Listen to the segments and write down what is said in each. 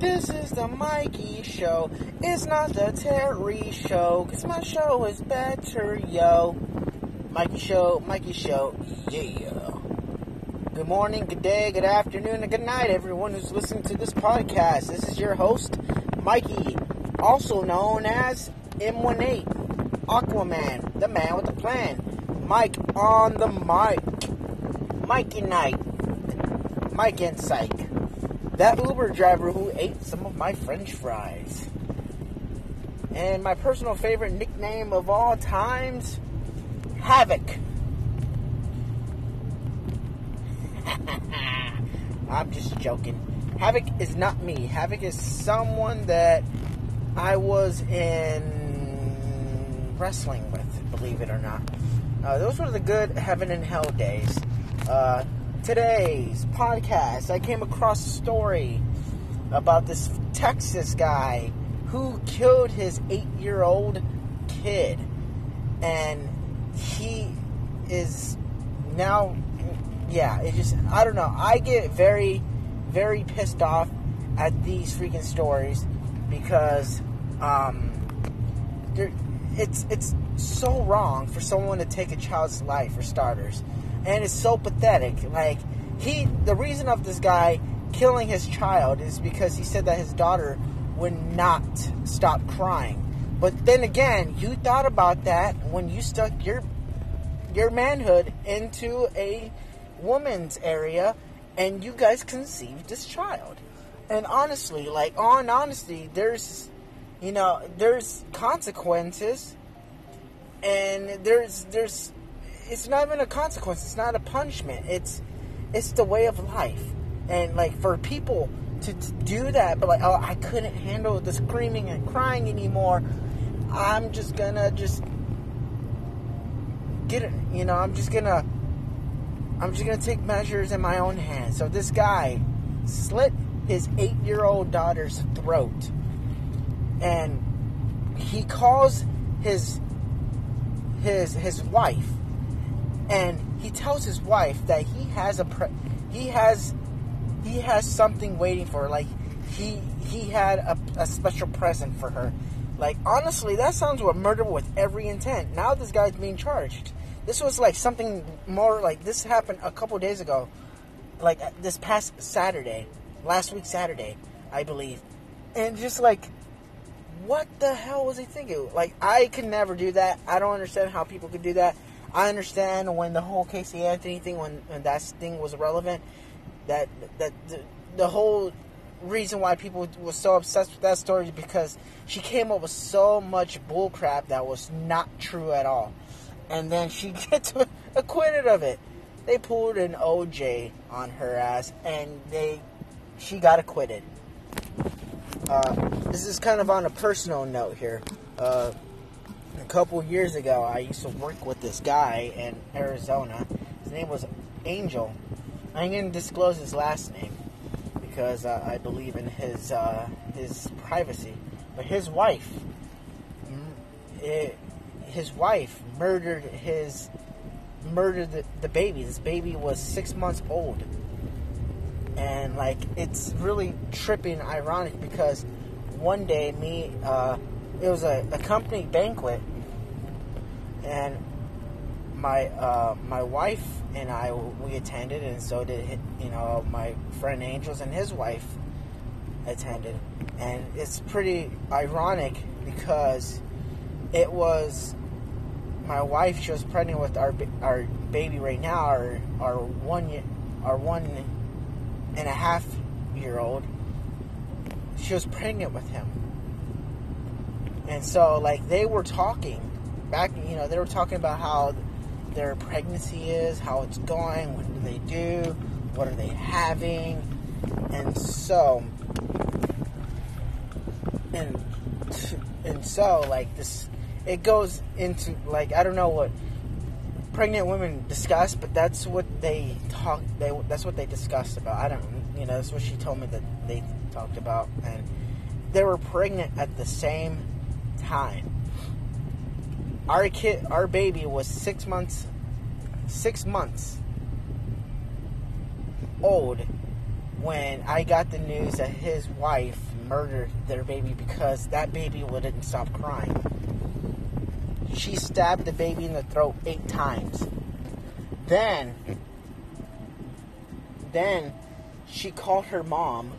This is the Mikey Show. It's not the Terry Show, cause my show is better, yo. Mikey Show, Mikey Show, yeah. Good morning, good day, good afternoon, and good night, everyone who's listening to this podcast. This is your host, Mikey, also known as M18, Aquaman, the man with the plan. Mike on the mic. Mikey Night. Mike and Psych. That Uber driver who ate some of my french fries. And my personal favorite nickname of all times, Havoc. I'm just joking. Havoc is not me. Havoc is someone that I was in wrestling with, believe it or not. Uh, those were the good heaven and hell days. Uh, today's podcast, I came across a story about this Texas guy who killed his eight year old kid. And he is now, yeah, it just, I don't know. I get very, very pissed off at these freaking stories because, um, it's, it's so wrong for someone to take a child's life for starters and it's so pathetic. Like he, the reason of this guy killing his child is because he said that his daughter would not stop crying. But then again, you thought about that when you stuck your your manhood into a woman's area and you guys conceived this child. And honestly, like on honesty, there's you know, there's consequences and there's there's it's not even a consequence. It's not a punishment. It's it's the way of life. And like for people to, to do that, but like oh I couldn't handle the screaming and crying anymore. I'm just gonna just get it. You know, I'm just gonna I'm just gonna take measures in my own hands. So this guy slit his eight year old daughter's throat, and he calls his his his wife and he tells his wife that he has a pre- he has he has something waiting for her. Like he he had a, a special present for her. Like honestly, that sounds like murder with every intent. Now this guy's being charged. This was like something more like this happened a couple days ago, like uh, this past Saturday, last week Saturday, I believe, and just like. What the hell was he thinking? Like, I could never do that. I don't understand how people could do that. I understand when the whole Casey Anthony thing, when, when that thing was relevant, that that the, the whole reason why people were so obsessed with that story is because she came up with so much bullcrap that was not true at all, and then she gets acquitted of it. They pulled an OJ on her ass, and they she got acquitted. Uh, this is kind of on a personal note here. Uh, a couple years ago, I used to work with this guy in Arizona. His name was Angel. I'm gonna disclose his last name because uh, I believe in his uh, his privacy. But his wife, it, his wife murdered his murdered the, the baby. This baby was six months old, and like it's really tripping, ironic because one day me. Uh, it was a, a company banquet, and my uh, my wife and I we attended, and so did you know my friend Angels and his wife attended, and it's pretty ironic because it was my wife. She was pregnant with our our baby right now, our our one our one and a half year old. She was pregnant with him and so, like, they were talking back, you know, they were talking about how their pregnancy is, how it's going, what do they do, what are they having. And so, and, and so, like, this, it goes into, like, I don't know what pregnant women discuss, but that's what they talk, they, that's what they discussed about. I don't, you know, that's what she told me that they talked about. And they were pregnant at the same time. Our kid, our baby was six months, six months old when I got the news that his wife murdered their baby because that baby wouldn't stop crying. She stabbed the baby in the throat eight times. Then, then she called her mom.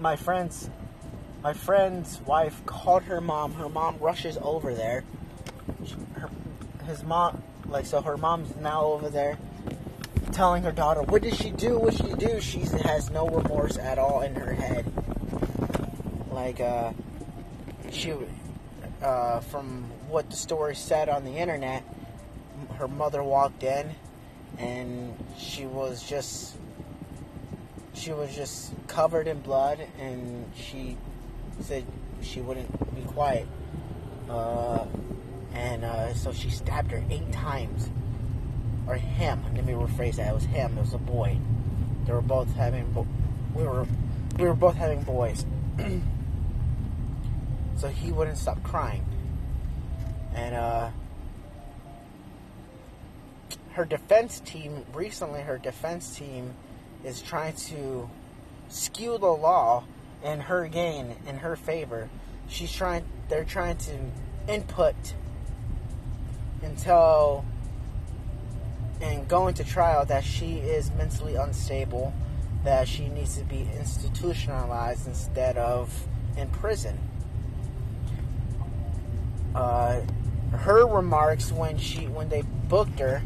My friend's, my friend's wife called her mom. Her mom rushes over there. Her, his mom, like so, her mom's now over there telling her daughter, "What did she do? What did she do?" She has no remorse at all in her head. Like, uh, she, uh, from what the story said on the internet, her mother walked in, and she was just, she was just covered in blood, and she said she wouldn't be quiet. Uh, and uh, so she stabbed her eight times or him. Let me rephrase that. It was him. It was a boy. They were both having. Bo- we were we were both having boys. so he wouldn't stop crying, and uh, her defense team recently. Her defense team is trying to skew the law in her gain, in her favor. She's trying. They're trying to input until and going to trial that she is mentally unstable, that she needs to be institutionalized instead of in prison. Uh, her remarks when she when they booked her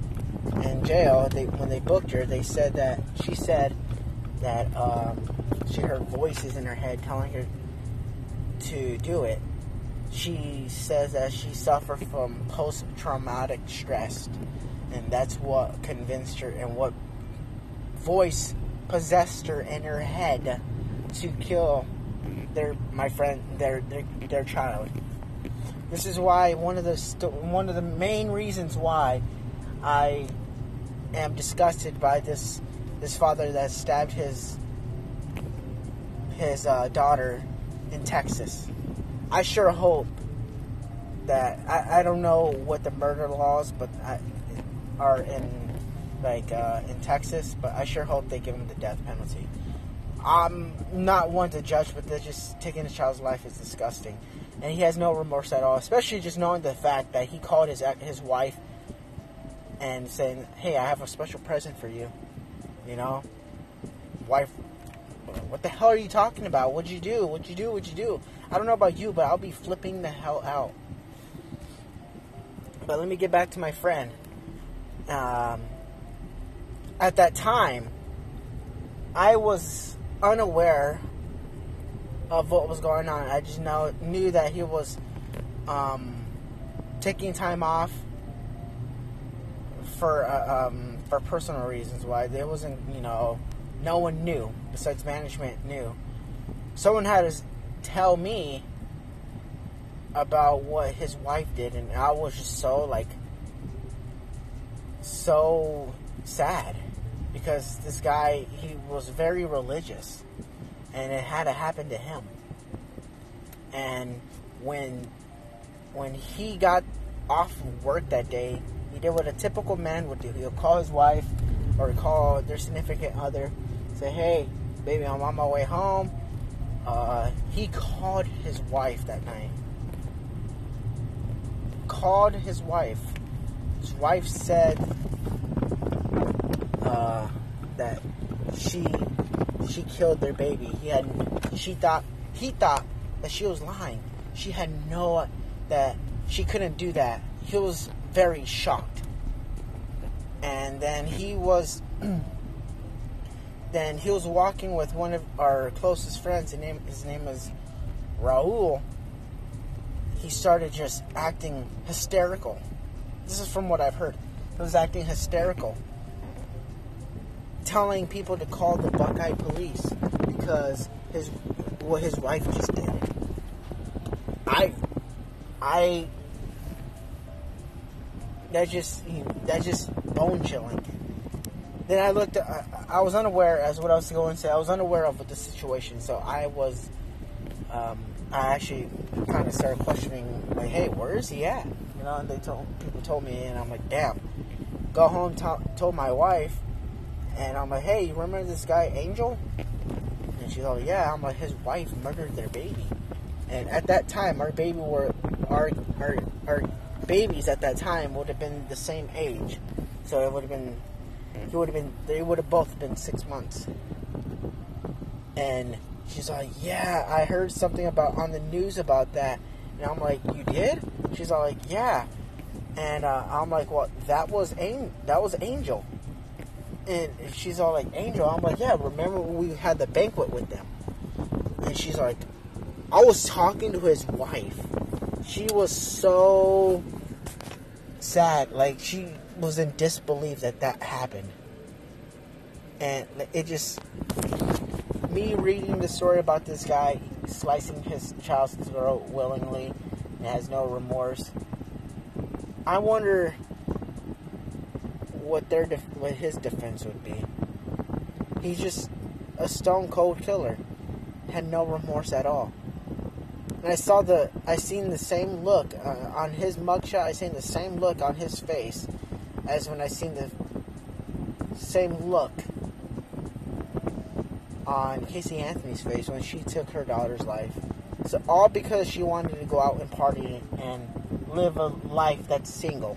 in jail, they when they booked her, they said that she said that um, she heard voices in her head telling her to do it. She says that she suffered from post traumatic stress and that's what convinced her and what voice possessed her in her head to kill their my friend their their, their child. This is why one of the st- one of the main reasons why I am disgusted by this this father that stabbed his his uh, daughter in Texas. I sure hope that I, I don't know what the murder laws, but I, are in like uh, in Texas, but I sure hope they give him the death penalty. I'm not one to judge, but they're just taking a child's life is disgusting, and he has no remorse at all. Especially just knowing the fact that he called his his wife and saying, "Hey, I have a special present for you," you know, wife. What the hell are you talking about? What'd you do? What'd you do? What'd you do? I don't know about you, but I'll be flipping the hell out. But let me get back to my friend um, at that time, I was unaware of what was going on. I just know knew that he was um, taking time off for uh, um, for personal reasons. Why there wasn't, you know, no one knew besides management knew. Someone had to tell me about what his wife did, and I was just so like so sad because this guy he was very religious and it had to happen to him and when when he got off work that day he did what a typical man would do he'll call his wife or call their significant other say hey baby i'm on my way home uh, he called his wife that night called his wife his wife said uh, that she she killed their baby. He had she thought he thought that she was lying. She had no that she couldn't do that. He was very shocked. And then he was then he was walking with one of our closest friends. His name his name is Raul. He started just acting hysterical. This is from what I've heard. He was acting hysterical, telling people to call the Buckeye police because his what his wife just did. I, I, that just that just bone chilling. Then I looked. I, I was unaware as what I was going to say. I was unaware of the situation, so I was. Um, I actually kind of started questioning, like, "Hey, where is he at?" You know, and they told people told me, and I'm like, damn. Go home, t- told my wife, and I'm like, hey, you remember this guy Angel? And she's like, yeah. I'm like, his wife murdered their baby. And at that time, our baby were our our our babies at that time would have been the same age, so it would have been he would have been they would have both been six months. And she's like, yeah, I heard something about on the news about that. And I'm like, you did? She's all like, yeah. And uh, I'm like, well, that was An- that was Angel. And she's all like, Angel. I'm like, yeah. Remember when we had the banquet with them? And she's like, I was talking to his wife. She was so sad. Like she was in disbelief that that happened. And it just me reading the story about this guy slicing his child's throat willingly and has no remorse. I wonder what their def- what his defense would be. He's just a stone cold killer. Had no remorse at all. And I saw the, I seen the same look uh, on his mugshot. I seen the same look on his face as when I seen the same look on Casey Anthony's face when she took her daughter's life. So all because she wanted to go out and party and live a life that's single,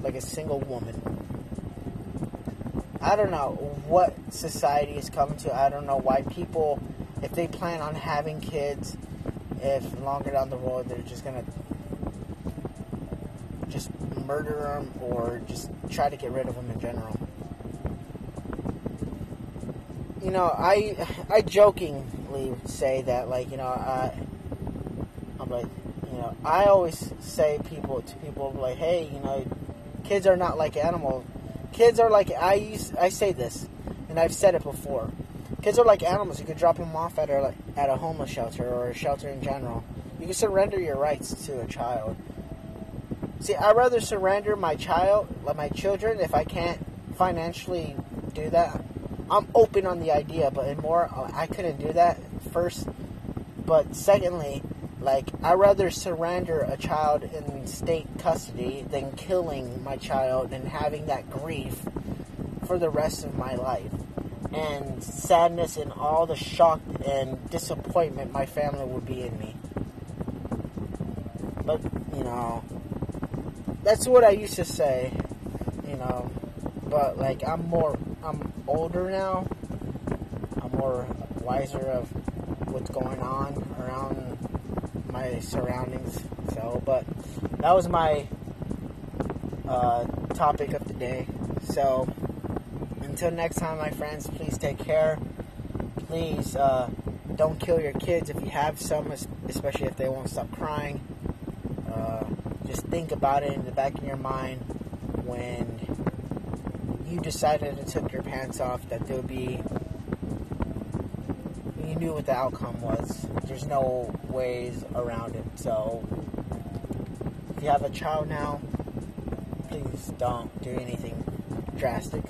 like a single woman. I don't know what society is coming to. I don't know why people, if they plan on having kids, if longer down the road they're just gonna murder them or just try to get rid of them in general. You know, I I jokingly say that like you know I I'm like you know I always say people to people like hey you know kids are not like animals. Kids are like I use I say this and I've said it before Kids are like animals. You could drop them off at a at a homeless shelter or a shelter in general. You can surrender your rights to a child. See, I'd rather surrender my child, my children, if I can't financially do that. I'm open on the idea, but in more, uh, I couldn't do that first. But secondly, like I'd rather surrender a child in state custody than killing my child and having that grief for the rest of my life and sadness and all the shock and disappointment my family would be in me. But, you know, that's what I used to say, you know. But, like, I'm more, I'm older now. I'm more wiser of what's going on around my surroundings. So, but that was my uh, topic of the day. So, until next time, my friends, please take care. Please uh, don't kill your kids if you have some, especially if they won't stop crying. Uh, just think about it in the back of your mind when you decided to take your pants off that there would be you knew what the outcome was. There's no ways around it. So if you have a child now, please don't do anything drastic.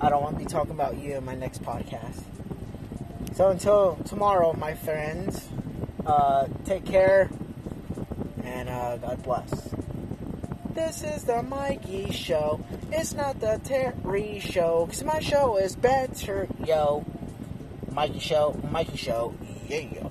I don't want to be talking about you in my next podcast. So until tomorrow, my friends, uh, take care uh, God bless. This is the Mikey Show. It's not the Terry Show, because my show is better, yo. Mikey Show, Mikey Show, yeah.